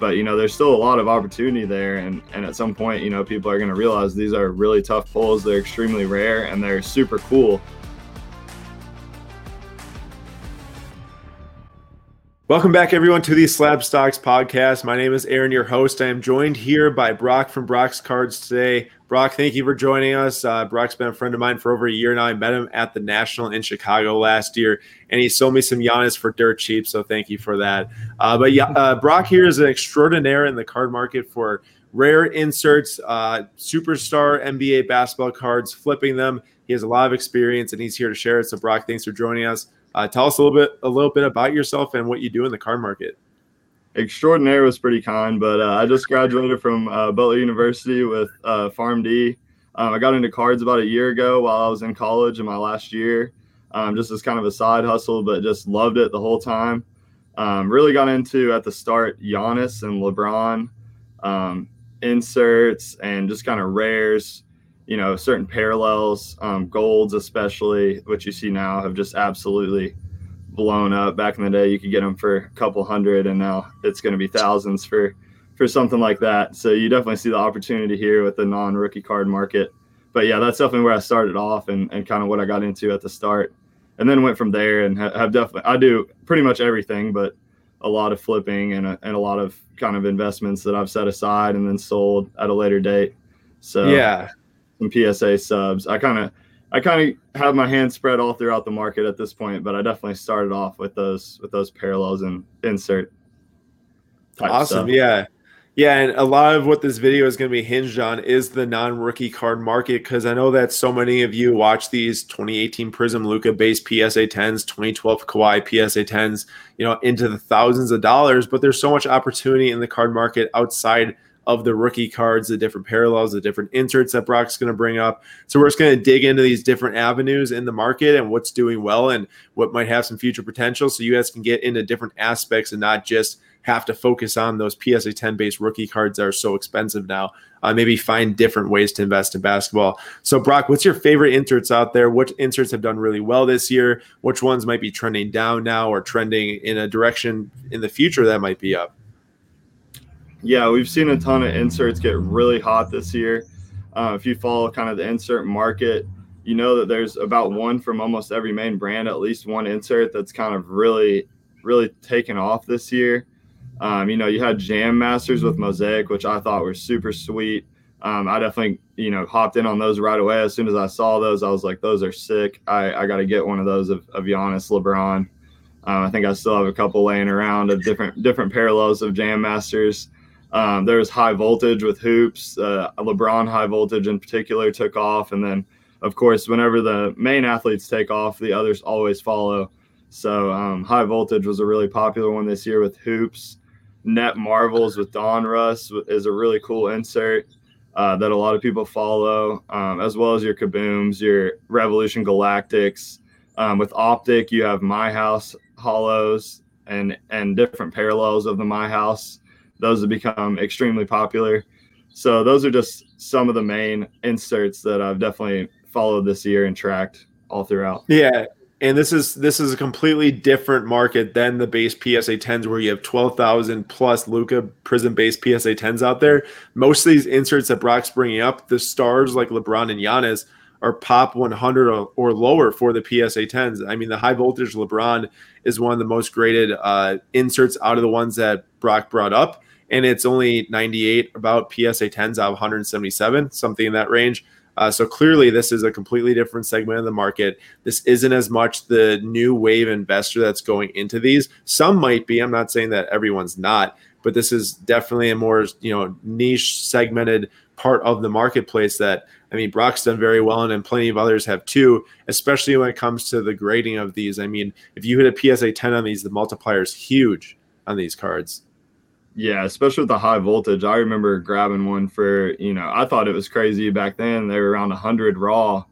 but you know there's still a lot of opportunity there. And and at some point you know people are going to realize these are really tough pulls. They're extremely rare and they're super cool Welcome back, everyone, to the Slabstox podcast. My name is Aaron, your host. I am joined here by Brock from Brock's Cards today. Brock, thank you for joining us. Uh, Brock's been a friend of mine for over a year now. I met him at the National in Chicago last year, and he sold me some Giannis for dirt cheap. So thank you for that. Uh, but yeah, uh, Brock here is an extraordinaire in the card market for rare inserts, uh, superstar NBA basketball cards, flipping them. He has a lot of experience, and he's here to share it. So Brock, thanks for joining us. Uh, tell us a little bit a little bit about yourself and what you do in the car market. Extraordinary was pretty kind, but uh, I just graduated from uh, Butler University with uh, PharmD. Um, I got into cards about a year ago while I was in college in my last year, um, just as kind of a side hustle, but just loved it the whole time. Um, really got into at the start Giannis and LeBron um, inserts and just kind of rares you know, certain parallels, um, golds especially, which you see now have just absolutely blown up. Back in the day, you could get them for a couple hundred, and now it's going to be thousands for for something like that. So you definitely see the opportunity here with the non-rookie card market. But yeah, that's definitely where I started off and, and kind of what I got into at the start, and then went from there and have definitely I do pretty much everything, but a lot of flipping and a, and a lot of kind of investments that I've set aside and then sold at a later date. So yeah, some PSA subs. I kind of I kind of have my hands spread all throughout the market at this point, but I definitely started off with those with those parallels and insert. Awesome, stuff. yeah. Yeah, and a lot of what this video is going to be hinged on is the non-rookie card market because I know that so many of you watch these 2018 Prizm Luka base PSA 10s, 2012 Kawhi PSA 10s, you know, into the thousands of dollars. But there's so much opportunity in the card market outside of the rookie cards, the different parallels, the different inserts that Brock's going to bring up. So we're just going to dig into these different avenues in the market and what's doing well and what might have some future potential. So you guys can get into different aspects and not just have to focus on those PSA 10 based rookie cards that are so expensive now. Uh, maybe find different ways to invest in basketball. So, Brock, what's your favorite inserts out there? Which inserts have done really well this year? Which ones might be trending down now or trending in a direction in the future that might be up? Yeah, we've seen a ton of inserts get really hot this year. Uh, if you follow kind of the insert market, you know that there's about one from almost every main brand, at least one insert that's kind of really, really taken off this year. Um, you know, you had Jam Masters with Mosaic, which I thought were super sweet. Um, I definitely, you know, hopped in on those right away. As soon as I saw those, I was like, those are sick. I, I got to get one of those of, of Giannis, LeBron. Um, I think I still have a couple laying around of different different parallels of Jam Masters. Um, there was high voltage with hoops. Uh, LeBron high voltage in particular took off, and then of course whenever the main athletes take off, the others always follow. So um, high voltage was a really popular one this year with hoops. Net Marvels with Donruss is a really cool insert uh, that a lot of people follow, um, as well as your Kabooms, your Revolution Galactics. Um, with Optic, you have My House hollows and and different parallels of the My House those have become extremely popular. So those are just some of the main inserts that I've definitely followed this year and tracked all throughout. Yeah. And this is this is a completely different market than the base PSA 10s where you have 12,000 plus Luka Prizm based PSA 10s out there. Most of these inserts that Brock's bringing up, the stars like LeBron and Giannis are pop 100 or, or lower for the PSA 10s. I mean, the high voltage LeBron is one of the most graded uh, inserts out of the ones that Brock brought up and it's only 98 about PSA 10s out of 177, something in that range. Uh, so clearly, this is a completely different segment of the market. This isn't as much the new wave investor that's going into these. Some might be. I'm not saying that everyone's not, but this is definitely a more you know niche segmented part of the marketplace that I mean Brock's done very well in, and plenty of others have too. Especially when it comes to the grading of these. I mean, if you hit a PSA 10 on these, the multiplier is huge on these cards. Yeah, especially with the high voltage. I remember grabbing one for, you know, I thought it was crazy back then. They were around 100 raw.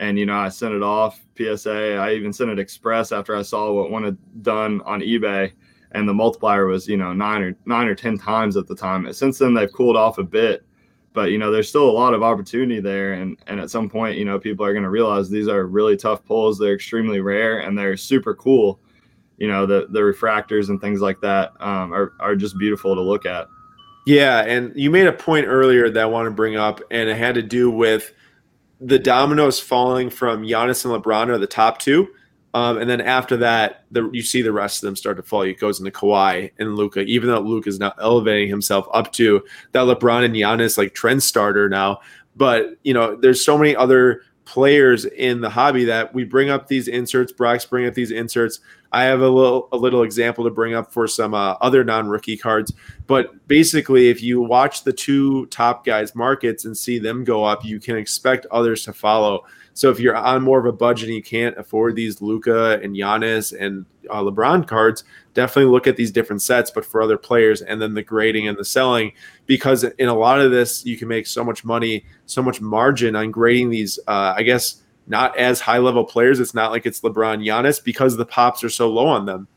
And, you know, I sent it off PSA. I even sent it express after I saw what one had done on eBay. And the multiplier was, you know, nine or nine or 10 times at the time. Since then, they've cooled off a bit. But, you know, there's still a lot of opportunity there. And, and at some point, you know, people are going to realize these are really tough pulls. They're extremely rare and they're super cool you know the the refractors and things like that um, are are just beautiful to look at. Yeah, and you made a point earlier that I want to bring up, and it had to do with the dominoes falling from Giannis and LeBron are the top two. Um, and then after that, the, you see the rest of them start to fall. It goes into Kawhi and Luka, even though Luka is now elevating himself up to that LeBron and Giannis like trend starter now. But you know, there's so many other players in the hobby that we bring up these inserts. Brock's bring up these inserts. I have a little a little example to bring up for some uh, other non rookie cards. But basically, if you watch the two top guys' markets and see them go up, you can expect others to follow. So if you're on more of a budget and you can't afford these Luka and Giannis and uh, LeBron cards, definitely look at these different sets. But for other players, and then the grading and the selling, because in a lot of this, you can make so much money, so much margin on grading these. Uh, I guess not as high level players. It's not like it's LeBron, Giannis because the pops are so low on them.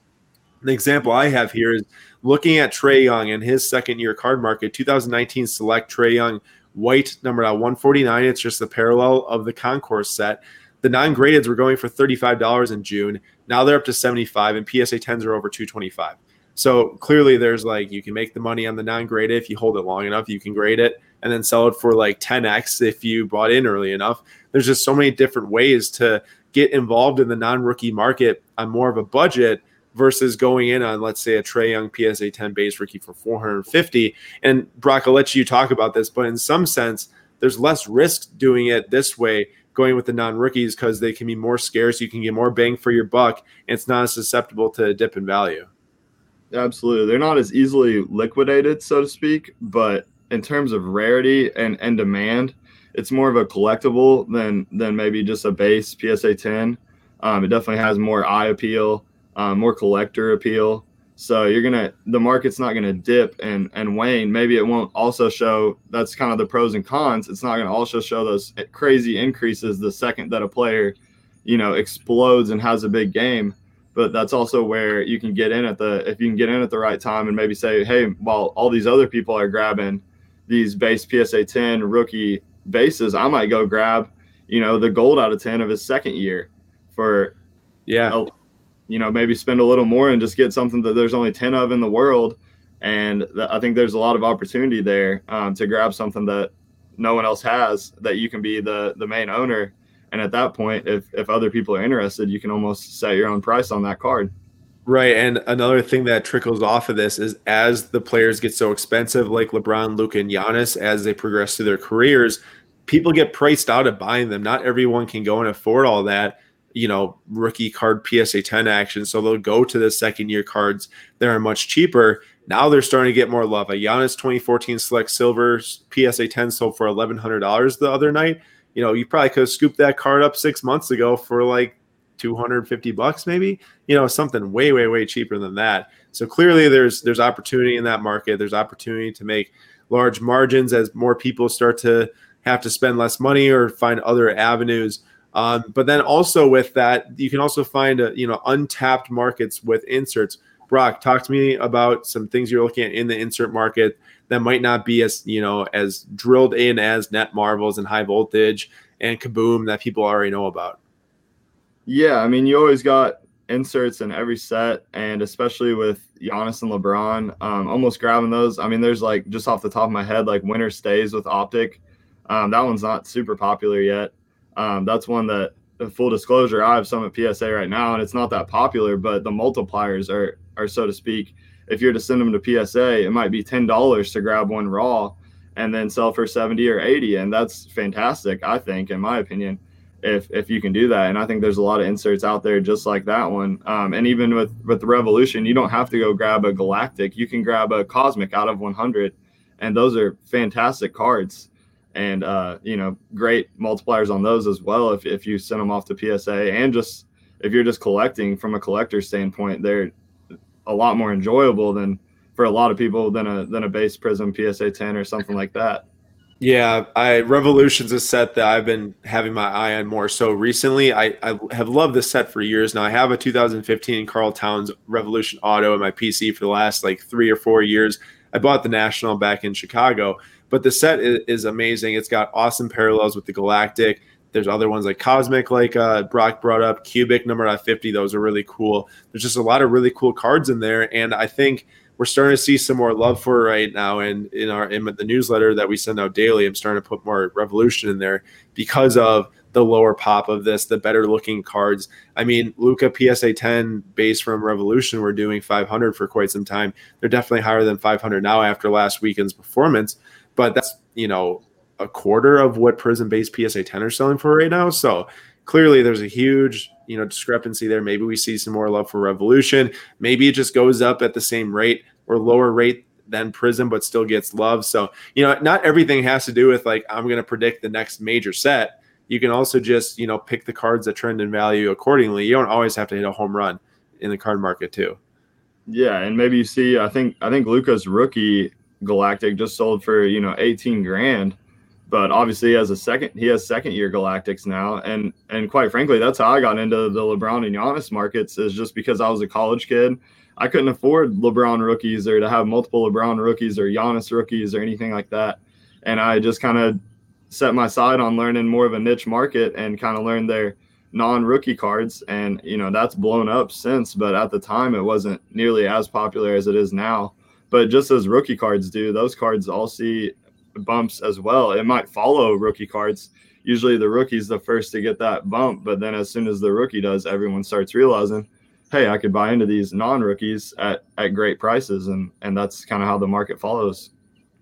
An example I have here is looking at Trae Young and his second year card market, 2019 select Trae Young white number at 149. It's just the parallel of the concourse set. The non-gradeds were going for $35 in June. Now they're up to 75 and PSA 10s are over 225. So clearly there's like you can make the money on the non-graded if you hold it long enough, you can grade it and then sell it for like 10x if you bought in early enough. There's just so many different ways to get involved in the non-rookie market on more of a budget versus going in on let's say a Trae Young PSA 10 base rookie for 450. And Brock, I'll let you talk about this, but in some sense, there's less risk doing it this way, going with the non-rookies because they can be more scarce. You can get more bang for your buck, and it's not as susceptible to a dip in value. Absolutely, they're not as easily liquidated, so to speak. But in terms of rarity and and demand, it's more of a collectible than than maybe just a base PSA 10. Um, it definitely has more eye appeal um, more collector appeal. So you're gonna the market's not gonna dip and and wane. Maybe it won't also show. That's kind of the pros and cons. It's not gonna also show those crazy increases the second that a player, you know, explodes and has a big game. But that's also where you can get in at the if you can get in at the right time and maybe say, hey, while all these other people are grabbing these base PSA 10 rookie bases, I might go grab, you know, the gold out of 10 of his second year for yeah you know, maybe spend a little more and just get something that there's only 10 of in the world. And I think there's a lot of opportunity there um, to grab something that no one else has that you can be the, the main owner. And at that point, if, if other people are interested, you can almost set your own price on that card. Right. And another thing that trickles off of this is as the players get so expensive, like LeBron, Luke, and Giannis, as they progress through their careers, people get priced out of buying them. Not everyone can go and afford all that you know, rookie card PSA 10 action. So they'll go to the second year cards that are much cheaper. Now they're starting to get more love. A Giannis 2014 Select Silver PSA 10 sold for $1,100 the other night. You know, you probably could have scooped that card up six months ago for like 250 bucks, maybe, you know, something way, way, way cheaper than that. So clearly there's, there's opportunity in that market. There's opportunity to make large margins as more people start to have to spend less money or find other avenues um, but then also with that, you can also find a, you know untapped markets with inserts. Brock, talk to me about some things you're looking at in the insert market that might not be as you know as drilled in as net marvels and high voltage and kaboom that people already know about. Yeah, I mean, you always got inserts in every set, and especially with Giannis and LeBron, um, almost grabbing those. I mean, there's like just off the top of my head, like winter stays with optic. Um, that one's not super popular yet. Um, that's one that, full disclosure, I have some at PSA right now, and it's not that popular, but the multipliers are, are so to speak. If you're to send them to PSA, it might be ten dollars to grab one raw, and then sell for seventy or eighty, and that's fantastic. I think, in my opinion, if if you can do that, and I think there's a lot of inserts out there just like that one. Um, and even with with the Revolution, you don't have to go grab a Galactic. You can grab a Cosmic out of 100, and those are fantastic cards and uh, you know great multipliers on those as well if, if you send them off to psa and just if you're just collecting from a collector standpoint they're a lot more enjoyable than for a lot of people than a than a base prizm psa 10 or something like that yeah i revolutions a set that i've been having my eye on more so recently i, I have loved this set for years now i have a 2015 Karl Towns revolution auto in my pc for the last like three or four years i bought the national back in chicago but the set is, is amazing. It's got awesome parallels with the Galactic. There's other ones like Cosmic, like uh, Brock brought up, Cubic number out 50. Those are really cool. There's just a lot of really cool cards in there. And I think we're starting to see some more love for right now. And in our in the newsletter that we send out daily, I'm starting to put more revolution in there because of the lower pop of this, the better looking cards. I mean, Luka PSA 10 base from Revolution we're doing 500 for quite some time. They're definitely higher than 500 now after last weekend's performance, but that's, you know, a quarter of what Prizm base PSA 10 are selling for right now. So clearly there's a huge, you know, discrepancy there. Maybe we see some more love for Revolution. Maybe it just goes up at the same rate or lower rate than Prizm, but still gets love. So, you know, not everything has to do with like, I'm going to predict the next major set you can also just you know pick the cards that trend in value accordingly. You don't always have to hit a home run in the card market too. Yeah, and maybe you see. I think I think luka's rookie Galactic just sold for you know eighteen grand, but obviously he has a second. He has second year Galactics now, and and quite frankly, that's how I got into the LeBron and Giannis markets. Is just because I was a college kid. I couldn't afford LeBron rookies or to have multiple LeBron rookies or Giannis rookies or anything like that, and I just kind of set my side on learning more of a niche market and kind of learn their non-rookie cards and you know that's blown up since but at the time it wasn't nearly as popular as it is now but just as rookie cards do those cards all see bumps as well it might follow rookie cards usually the rookie's the first to get that bump but then as soon as the rookie does everyone starts realizing hey i could buy into these non-rookies at at great prices and and that's kind of how the market follows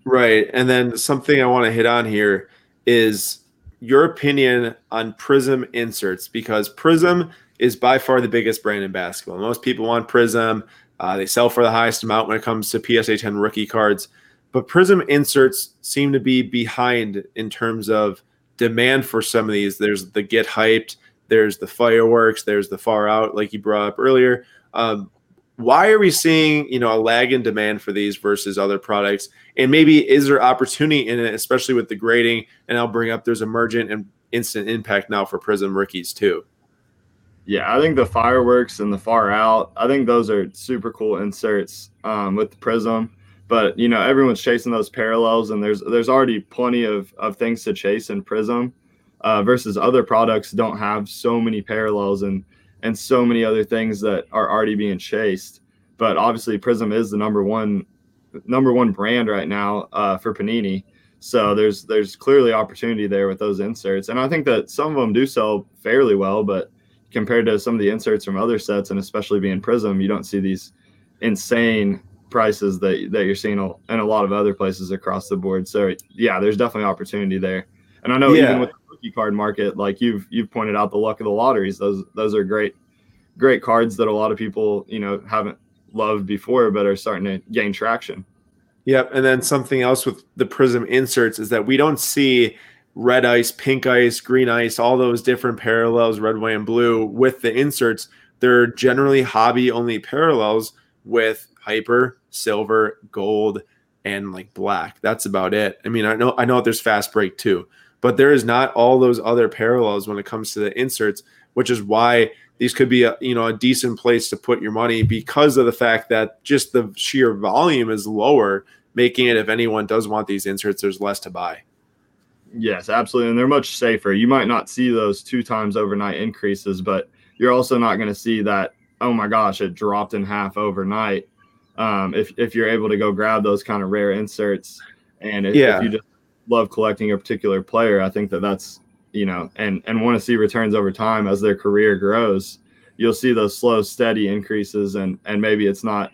right and then something i want to hit on here is your opinion on Prizm inserts because Prizm is by far the biggest brand in basketball. Most people want Prizm. Uh, they sell for the highest amount when it comes to PSA 10 rookie cards. But Prizm inserts seem to be behind in terms of demand for some of these. There's the Get Hyped, there's the Fireworks, there's the Far Out, like you brought up earlier. Um, why are we seeing you know a lag in demand for these versus other products and maybe is there opportunity in it especially with the grading and i'll bring up there's emergent and instant impact now for prizm rookies too yeah i think the fireworks and the far out i think those are super cool inserts um, with the prizm but you know everyone's chasing those parallels and there's there's already plenty of, of things to chase in prizm uh, versus other products don't have so many parallels and and so many other things that are already being chased. But obviously, Prizm is the number one number one brand right now uh, for Panini. So there's there's clearly opportunity there with those inserts, and I think that some of them do sell fairly well. But compared to some of the inserts from other sets, and especially being Prizm, you don't see these insane prices that that you're seeing in a lot of other places across the board. So yeah, there's definitely opportunity there. And I know yeah. even with the rookie card market, like you've you've pointed out the luck of the lotteries. Those those are great great cards that a lot of people you know haven't loved before, but are starting to gain traction. Yep, and then something else with the Prizm inserts is that we don't see red ice, pink ice, green ice, all those different parallels, red, white, and blue with the inserts. They're generally hobby only parallels with hyper, silver, gold, and like black. That's about it. I mean, I know I know there's fast break too, but there is not all those other parallels when it comes to the inserts, which is why these could be a you know a decent place to put your money because of the fact that just the sheer volume is lower, making it if anyone does want these inserts, there's less to buy. Yes, absolutely, and they're much safer. You might not see those two times overnight increases, but you're also not going to see that. Oh my gosh, it dropped in half overnight. Um, if if you're able to go grab those kind of rare inserts, and if, yeah. if you just love collecting a particular player, I think that that's you know, and and want to see returns over time as their career grows. You'll see those slow, steady increases, and and maybe it's not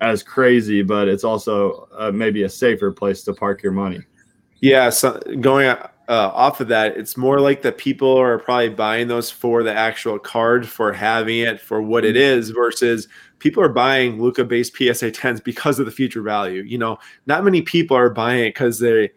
as crazy, but it's also uh, maybe a safer place to park your money. Yeah, so going uh, off of that, it's more like that people are probably buying those for the actual card, for having it for what it mm-hmm. versus people are buying Luka based PSA 10s because of the future value. You know, not many people are buying it because they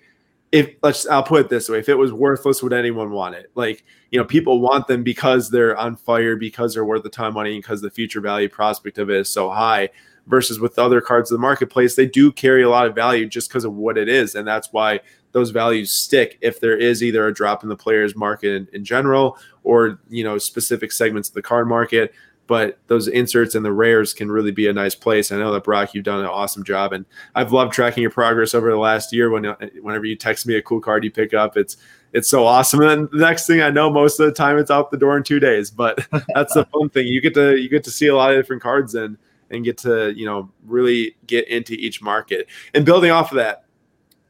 if let's I'll put it this way, if it was worthless, would anyone want it? Like, you know, people want them because they're on fire, because they're worth the time money, because the future value prospect of it is so high. Versus with other cards in the marketplace, they do carry a lot of value just because of what it is. And that's why those values stick if there is either a drop in the players market in, in general or you know specific segments of the card market but those inserts and the rares can really be a nice place. I know that Brock, you've done an awesome job, and I've loved tracking your progress over the last year. When whenever you text me a cool card you pick up, it's it's so awesome. And the next thing I know, most of the time it's out the door in two days. But that's the fun thing. You get to you get to see a lot of different cards and and get to you know really get into each market. And building off of that,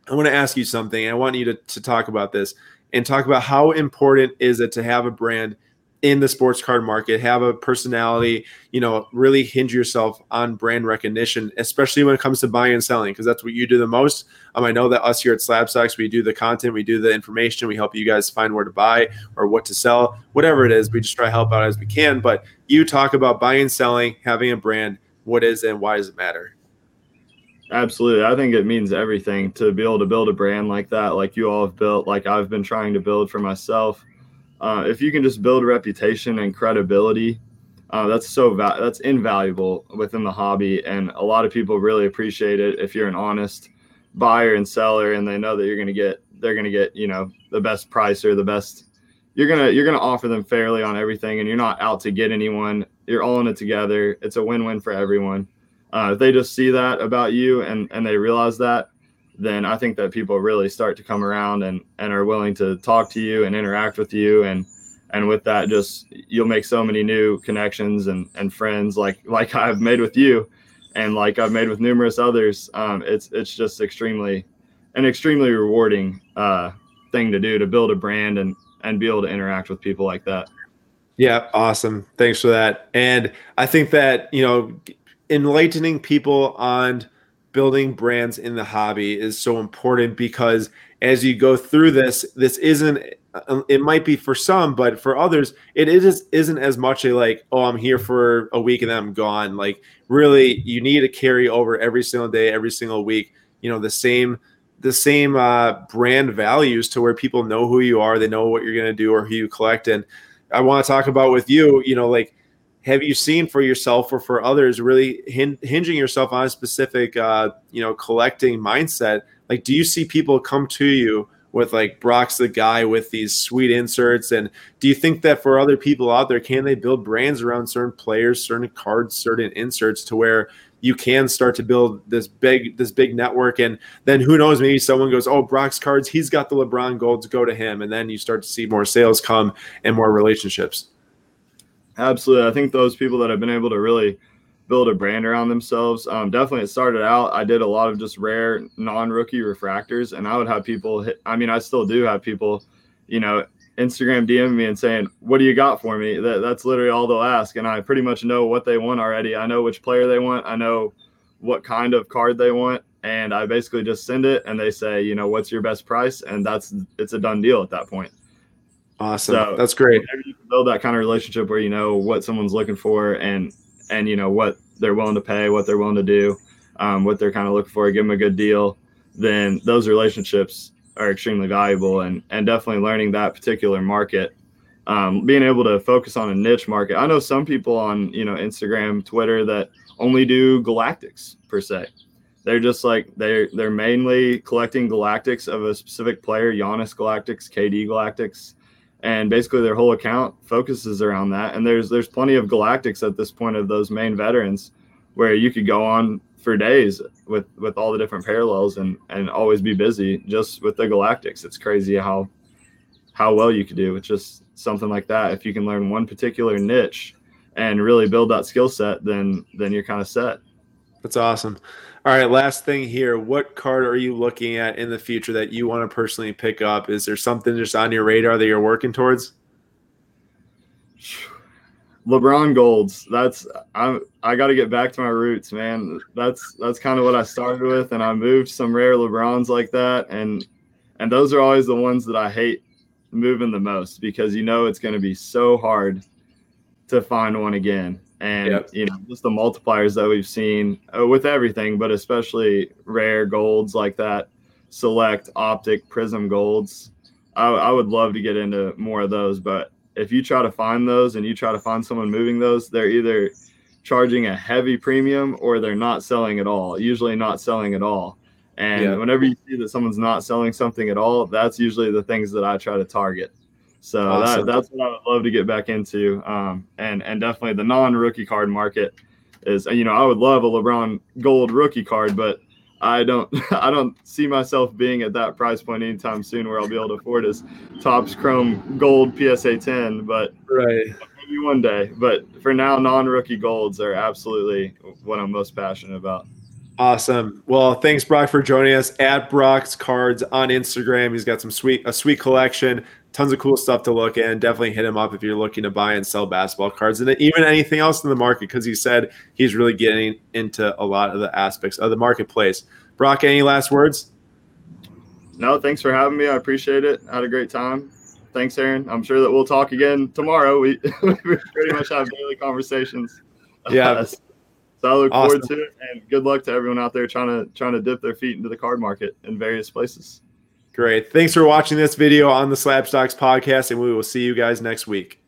I want to ask you something. I want you to, to talk about this and talk about how important is it to have a brand in the sports card market, have a personality, you know, really hinge yourself on brand recognition, especially when it comes to buying and selling, because that's what you do the most. Um, I know that us here at Slabstox, we do the content, we do the information, we help you guys find where to buy or what to sell, whatever it is. We just try to help out as we can. But you talk about buying and selling, having a brand. What is and why does it matter? Absolutely. I think it means everything to be able to build a brand like that, like you all have built, like I've been trying to build for myself uh, if you can just build reputation and credibility, uh, that's so va- that's invaluable within the hobby, and a lot of people really appreciate it if you're an honest buyer and seller, and they know that you're going to get they're going to get you know the best price or the best. You're gonna you're gonna offer them fairly on everything, and you're not out to get anyone. You're all in it together. It's a win-win for everyone. Uh, if they just see that about you and and they realize that, then I think that people really start to come around and, and are willing to talk to you and interact with you. And, and with that, just you'll make so many new connections and, and friends like, like I've made with you and like I've made with numerous others. Um, it's, it's just extremely, an extremely rewarding uh, thing to do to build a brand and, and be able to interact with people like that. Yeah, awesome. Thanks for that. And I think that, you know, enlightening people on building brands in the hobby is so important because as you go through this, this isn't uh, it might be for some, but for others, it is isn't as much a like, oh, I'm here for a week and then I'm gone. Like, really, you need to carry over every single day, every single week. You know, the same the same uh, brand values to where people know who you are, they know what you're gonna do or who you collect. And I want to talk about with you, you know, like have you seen for yourself or for others really hin- hinging yourself on a specific uh, you know collecting mindset? Like do you see people come to you with like brock's the guy with these sweet inserts? And do you think that for other people out there can they build brands around certain players certain cards certain inserts to where you can start to build this big this big network? And then who knows maybe someone goes oh brock's cards he's got the lebron golds go to him. And then you start to see more sales come and more relationships Absolutely. I think those people that have been able to really build a brand around themselves. Um, definitely, it started out. I did a lot of just rare non-rookie refractors, and I would have people. Hit, I mean, I still do have people, you know, Instagram DM me and saying, "What do you got for me?" That, that's literally all they'll ask, and I pretty much know what they want already. I know which player they want. I know what kind of card they want, and I basically just send it, and they say, you know, what's your best price, and that's it's a done deal at that point. Awesome. So That's great. You can build that kind of relationship where you know what someone's looking for and and you know what they're willing to pay, what they're willing to do, um, what they're kind of looking for, give them a good deal. Then those relationships are extremely valuable and and definitely learning that particular market. Um, being able to focus on a niche market. I know some people on you know Instagram, Twitter that only do galactics per se. They're just like they're they're mainly collecting galactics of a specific player, Giannis Galactics, KD Galactics, and basically their whole account focuses around that. And there's there's plenty of galactics at this point of those main veterans, where you could go on for days with with all the different parallels and and always be busy just with the galactics. It's crazy how how well you could do with just something like that. If you can learn one particular niche and really build that skill set, then then you're kind of set. That's awesome. All right, last thing here. What card are you looking at in the future that you want to personally pick up? Is there something just on your radar that you're working towards? LeBron Golds. That's I I got to get back to my roots, man. That's that's kind of what I started with and I moved some rare LeBrons like that and and those are always the ones that I hate moving the most because you know it's going to be so hard to find one again and yep. you know just the multipliers that we've seen uh, with everything but especially rare golds like that select optic prizm golds I, I, would love to get into more of those but if you try to find those and you try to find someone moving those they're either charging a heavy premium or they're not selling at all usually not selling at all and yeah. whenever you see that someone's not selling something at all that's usually the things that i try to target so awesome. that, that's what I would love to get back into. Um, and and definitely the non rookie card market is you know I would love a LeBron gold rookie card, but I don't I don't see myself being at that price point anytime soon where I'll be able to afford his Topps Chrome Gold PSA 10, but right maybe one day. But for now, non-rookie golds are absolutely what I'm most passionate about. Awesome. Well, thanks Brock for joining us at Brock's Cards on Instagram. He's got some sweet a sweet collection, tons of cool stuff to look at. Definitely hit him up if you're looking to buy and sell basketball cards and even anything else in the market because he said he's really getting into a lot of the aspects of the marketplace. Brock, any last words? No, thanks for having me. I appreciate it. I had a great time. Thanks, Aaron. I'm sure that we'll talk again tomorrow. We, we pretty much have daily conversations. Yeah. So I look awesome. forward to it, and good luck to everyone out there trying to trying to dip their feet into the card market in various places. Great. Thanks for watching this video on the Slabstox podcast, and we will see you guys next week.